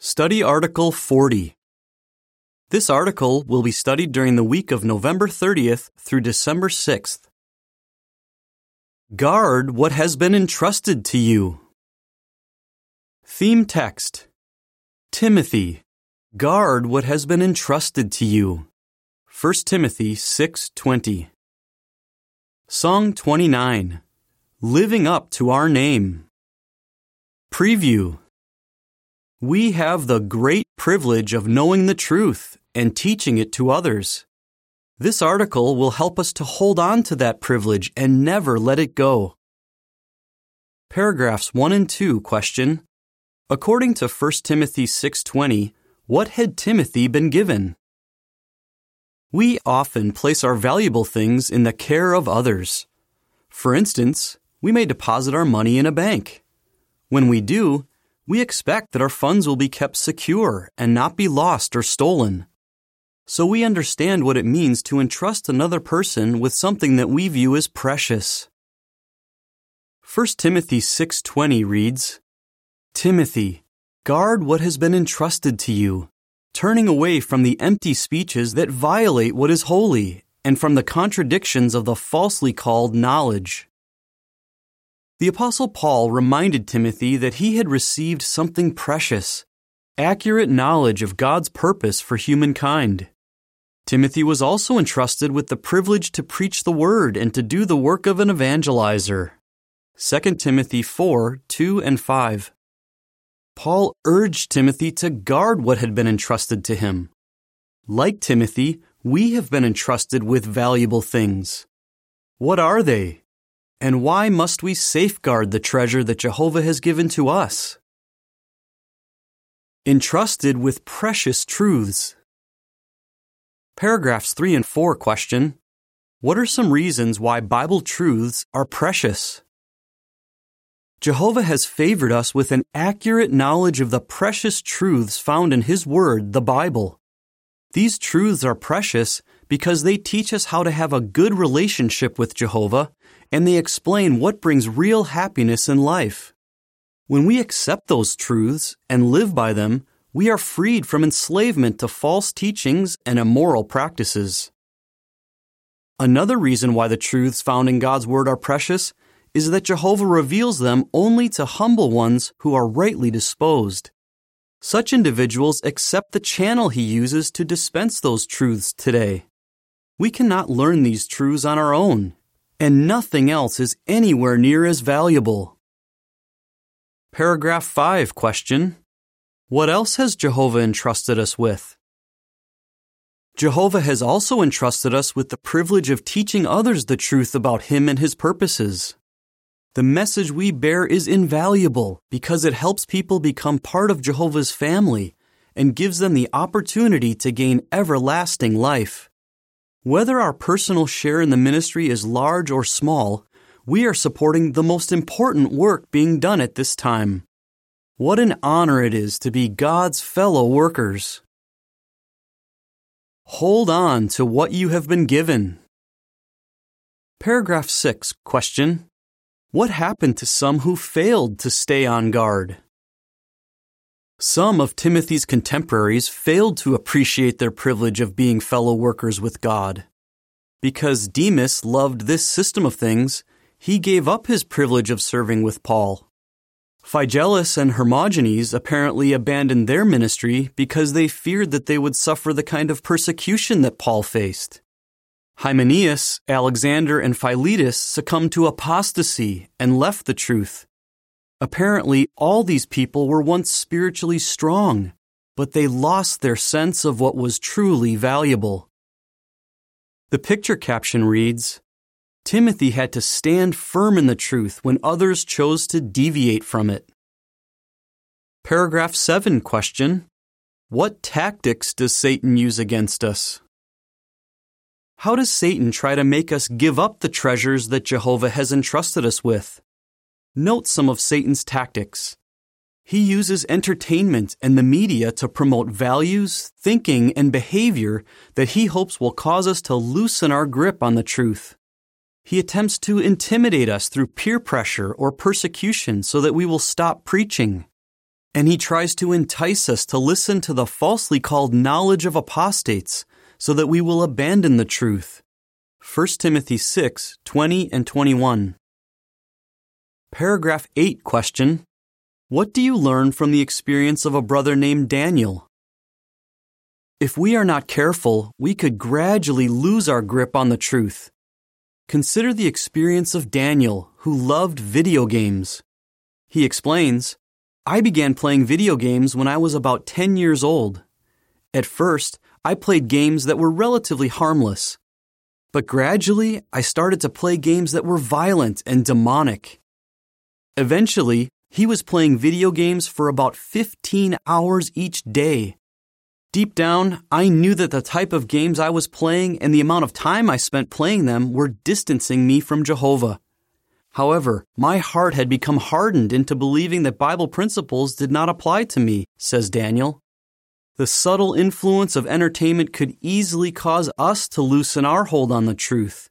Study Article 40. This article will be studied during the week of November 30th through December 6th. Guard what has been entrusted to you. Theme text Timothy, guard what has been entrusted to you. 1 Timothy 6:20. Song 29. Living up to our name. Preview we have the great privilege of knowing the truth and teaching it to others. This article will help us to hold on to that privilege and never let it go. Paragraphs 1 and 2 question According to 1 Timothy 6:20, what had Timothy been given? We often place our valuable things in the care of others. For instance, we may deposit our money in a bank. When we do, we expect that our funds will be kept secure and not be lost or stolen. So we understand what it means to entrust another person with something that we view as precious. 1 Timothy 6:20 reads, Timothy, guard what has been entrusted to you, turning away from the empty speeches that violate what is holy and from the contradictions of the falsely called knowledge. The Apostle Paul reminded Timothy that he had received something precious accurate knowledge of God's purpose for humankind. Timothy was also entrusted with the privilege to preach the word and to do the work of an evangelizer. 2 Timothy 4 2 and 5. Paul urged Timothy to guard what had been entrusted to him. Like Timothy, we have been entrusted with valuable things. What are they? And why must we safeguard the treasure that Jehovah has given to us? Entrusted with precious truths. Paragraphs 3 and 4 question What are some reasons why Bible truths are precious? Jehovah has favored us with an accurate knowledge of the precious truths found in His Word, the Bible. These truths are precious because they teach us how to have a good relationship with Jehovah and they explain what brings real happiness in life. When we accept those truths and live by them, we are freed from enslavement to false teachings and immoral practices. Another reason why the truths found in God's Word are precious is that Jehovah reveals them only to humble ones who are rightly disposed. Such individuals accept the channel He uses to dispense those truths today. We cannot learn these truths on our own, and nothing else is anywhere near as valuable. Paragraph 5 question What else has Jehovah entrusted us with? Jehovah has also entrusted us with the privilege of teaching others the truth about Him and His purposes. The message we bear is invaluable because it helps people become part of Jehovah's family and gives them the opportunity to gain everlasting life. Whether our personal share in the ministry is large or small, we are supporting the most important work being done at this time. What an honor it is to be God's fellow workers. Hold on to what you have been given. Paragraph 6 Question What happened to some who failed to stay on guard? Some of Timothy's contemporaries failed to appreciate their privilege of being fellow workers with God. Because Demas loved this system of things, he gave up his privilege of serving with Paul. Phygelus and Hermogenes apparently abandoned their ministry because they feared that they would suffer the kind of persecution that Paul faced. Hymenaeus, Alexander, and Philetus succumbed to apostasy and left the truth. Apparently, all these people were once spiritually strong, but they lost their sense of what was truly valuable. The picture caption reads Timothy had to stand firm in the truth when others chose to deviate from it. Paragraph 7 question What tactics does Satan use against us? How does Satan try to make us give up the treasures that Jehovah has entrusted us with? Note some of Satan's tactics. He uses entertainment and the media to promote values, thinking, and behavior that he hopes will cause us to loosen our grip on the truth. He attempts to intimidate us through peer pressure or persecution so that we will stop preaching. and he tries to entice us to listen to the falsely called knowledge of apostates so that we will abandon the truth. 1 Timothy 6 20 and 21. Paragraph 8 question What do you learn from the experience of a brother named Daniel? If we are not careful, we could gradually lose our grip on the truth. Consider the experience of Daniel, who loved video games. He explains, I began playing video games when I was about 10 years old. At first, I played games that were relatively harmless. But gradually, I started to play games that were violent and demonic. Eventually, he was playing video games for about 15 hours each day. Deep down, I knew that the type of games I was playing and the amount of time I spent playing them were distancing me from Jehovah. However, my heart had become hardened into believing that Bible principles did not apply to me, says Daniel. The subtle influence of entertainment could easily cause us to loosen our hold on the truth.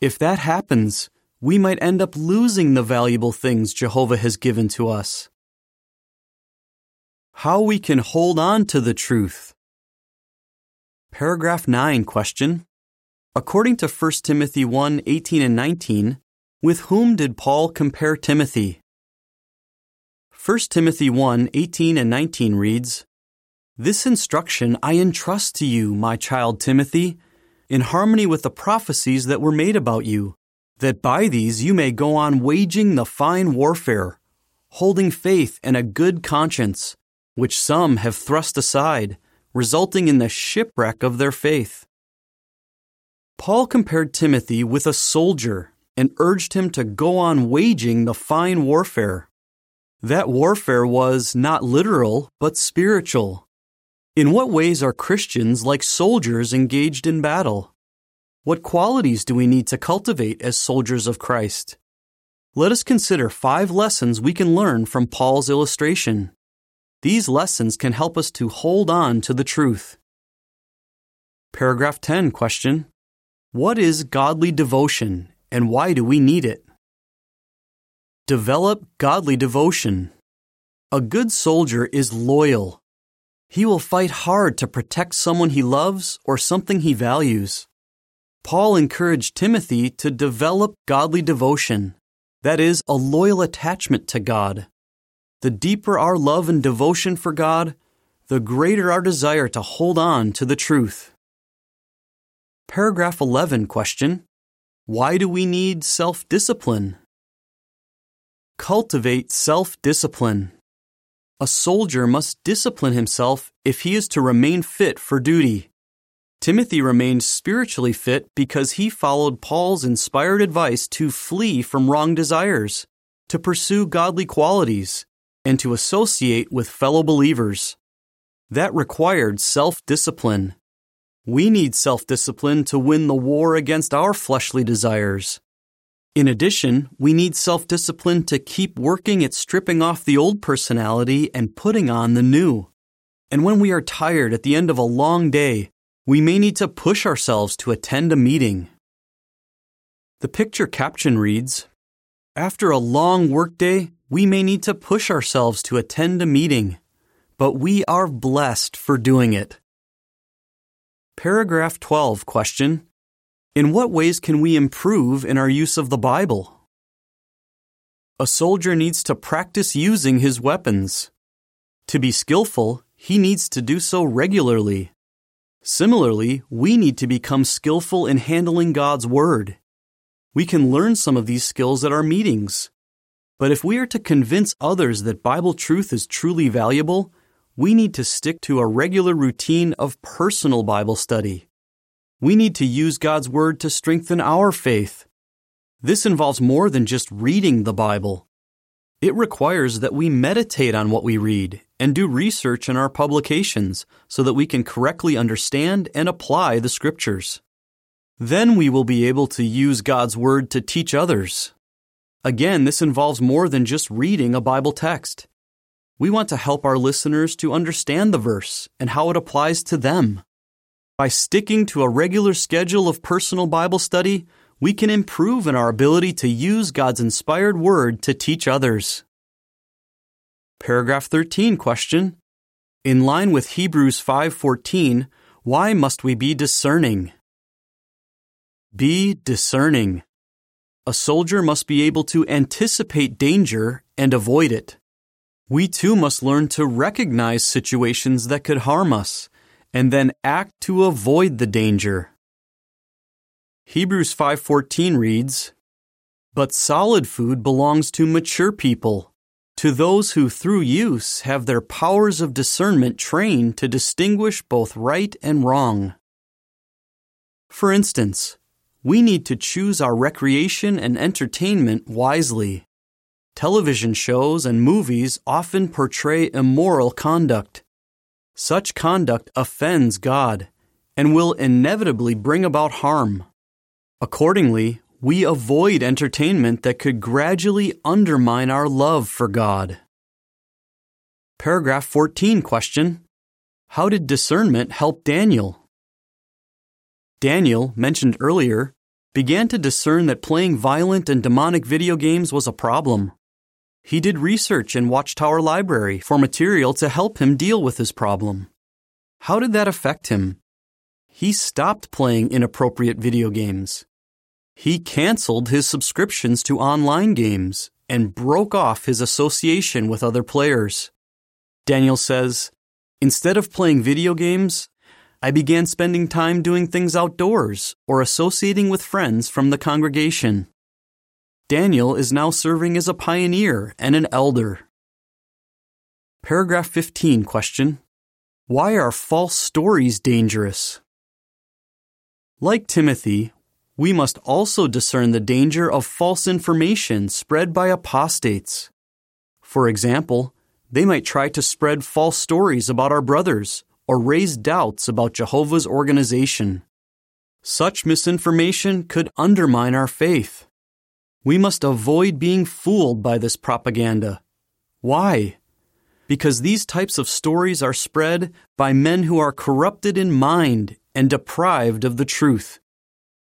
If that happens, we might end up losing the valuable things Jehovah has given to us how we can hold on to the truth. Paragraph 9 question. According to 1 Timothy 1 18 and 19, with whom did Paul compare Timothy? 1 Timothy 1 18 and 19 reads, This instruction I entrust to you, my child Timothy, in harmony with the prophecies that were made about you, that by these you may go on waging the fine warfare, holding faith and a good conscience which some have thrust aside, resulting in the shipwreck of their faith. Paul compared Timothy with a soldier and urged him to go on waging the fine warfare. That warfare was not literal, but spiritual. In what ways are Christians like soldiers engaged in battle? What qualities do we need to cultivate as soldiers of Christ? Let us consider five lessons we can learn from Paul's illustration. These lessons can help us to hold on to the truth. Paragraph 10 question What is godly devotion and why do we need it? Develop godly devotion. A good soldier is loyal. He will fight hard to protect someone he loves or something he values. Paul encouraged Timothy to develop godly devotion, that is, a loyal attachment to God. The deeper our love and devotion for God, the greater our desire to hold on to the truth. Paragraph 11 question Why do we need self discipline? Cultivate self discipline. A soldier must discipline himself if he is to remain fit for duty. Timothy remained spiritually fit because he followed Paul's inspired advice to flee from wrong desires, to pursue godly qualities, and to associate with fellow believers. That required self discipline. We need self discipline to win the war against our fleshly desires. In addition, we need self discipline to keep working at stripping off the old personality and putting on the new. And when we are tired at the end of a long day, we may need to push ourselves to attend a meeting. The picture caption reads After a long workday, we may need to push ourselves to attend a meeting, but we are blessed for doing it. Paragraph 12 question In what ways can we improve in our use of the Bible? A soldier needs to practice using his weapons. To be skillful, he needs to do so regularly. Similarly, we need to become skillful in handling God's Word. We can learn some of these skills at our meetings. But if we are to convince others that Bible truth is truly valuable, we need to stick to a regular routine of personal Bible study. We need to use God's Word to strengthen our faith. This involves more than just reading the Bible. It requires that we meditate on what we read and do research in our publications so that we can correctly understand and apply the Scriptures. Then we will be able to use God's Word to teach others. Again, this involves more than just reading a Bible text. We want to help our listeners to understand the verse and how it applies to them. By sticking to a regular schedule of personal Bible study, we can improve in our ability to use God's inspired word to teach others. Paragraph 13 question. In line with Hebrews 5:14, why must we be discerning? Be discerning. A soldier must be able to anticipate danger and avoid it. We too must learn to recognize situations that could harm us and then act to avoid the danger. Hebrews 5:14 reads, "But solid food belongs to mature people, to those who through use have their powers of discernment trained to distinguish both right and wrong." For instance, we need to choose our recreation and entertainment wisely. Television shows and movies often portray immoral conduct. Such conduct offends God and will inevitably bring about harm. Accordingly, we avoid entertainment that could gradually undermine our love for God. Paragraph 14 question How did discernment help Daniel? Daniel, mentioned earlier, began to discern that playing violent and demonic video games was a problem. He did research in Watchtower Library for material to help him deal with his problem. How did that affect him? He stopped playing inappropriate video games. He canceled his subscriptions to online games and broke off his association with other players. Daniel says, Instead of playing video games, I began spending time doing things outdoors or associating with friends from the congregation. Daniel is now serving as a pioneer and an elder. Paragraph 15 question Why are false stories dangerous? Like Timothy, we must also discern the danger of false information spread by apostates. For example, they might try to spread false stories about our brothers or raise doubts about Jehovah's organization. Such misinformation could undermine our faith. We must avoid being fooled by this propaganda. Why? Because these types of stories are spread by men who are corrupted in mind and deprived of the truth.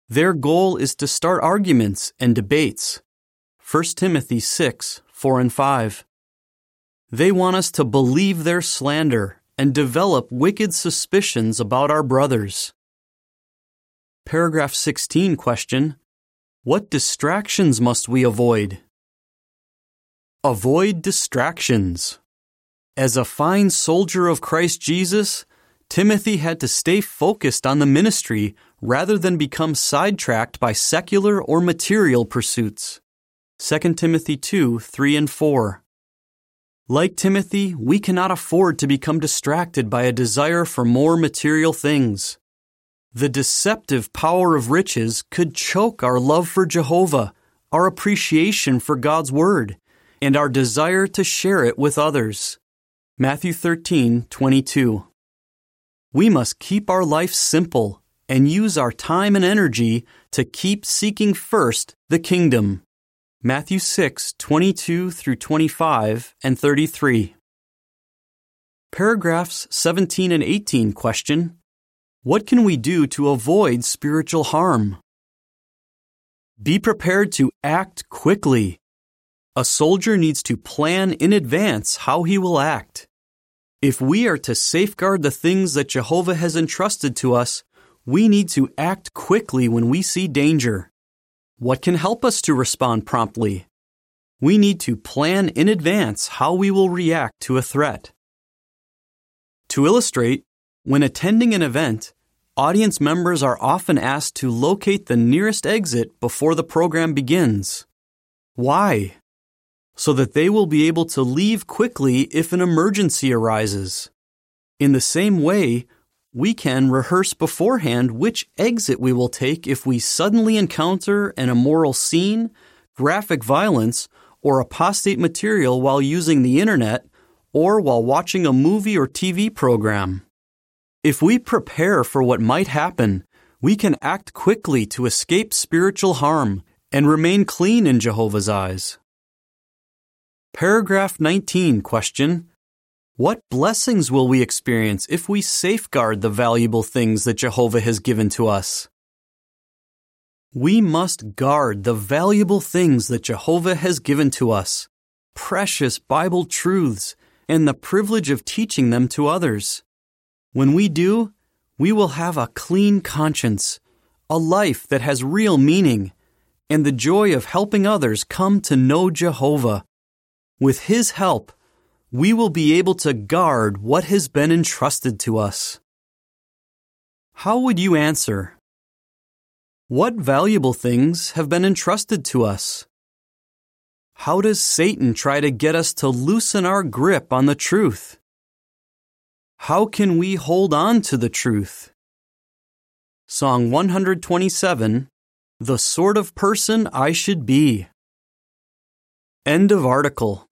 Their goal is to start arguments and debates. 1 Timothy 6 4 and 5. They want us to believe their slander and develop wicked suspicions about our brothers. Paragraph 16 question What distractions must we avoid? Avoid distractions. As a fine soldier of Christ Jesus, Timothy had to stay focused on the ministry rather than become sidetracked by secular or material pursuits. 2 Timothy 2 3 and 4. Like Timothy, we cannot afford to become distracted by a desire for more material things. The deceptive power of riches could choke our love for Jehovah, our appreciation for God's Word, and our desire to share it with others. Matthew 13 22. We must keep our life simple and use our time and energy to keep seeking first the kingdom. Matthew 6, 22 through 25 and 33. Paragraphs 17 and 18 question What can we do to avoid spiritual harm? Be prepared to act quickly. A soldier needs to plan in advance how he will act. If we are to safeguard the things that Jehovah has entrusted to us, we need to act quickly when we see danger. What can help us to respond promptly? We need to plan in advance how we will react to a threat. To illustrate, when attending an event, audience members are often asked to locate the nearest exit before the program begins. Why? So that they will be able to leave quickly if an emergency arises. In the same way, we can rehearse beforehand which exit we will take if we suddenly encounter an immoral scene, graphic violence, or apostate material while using the internet or while watching a movie or TV program. If we prepare for what might happen, we can act quickly to escape spiritual harm and remain clean in Jehovah's eyes. Paragraph 19 question what blessings will we experience if we safeguard the valuable things that Jehovah has given to us? We must guard the valuable things that Jehovah has given to us precious Bible truths and the privilege of teaching them to others. When we do, we will have a clean conscience, a life that has real meaning, and the joy of helping others come to know Jehovah. With His help, we will be able to guard what has been entrusted to us. How would you answer? What valuable things have been entrusted to us? How does Satan try to get us to loosen our grip on the truth? How can we hold on to the truth? Song 127 The Sort of Person I Should Be. End of article.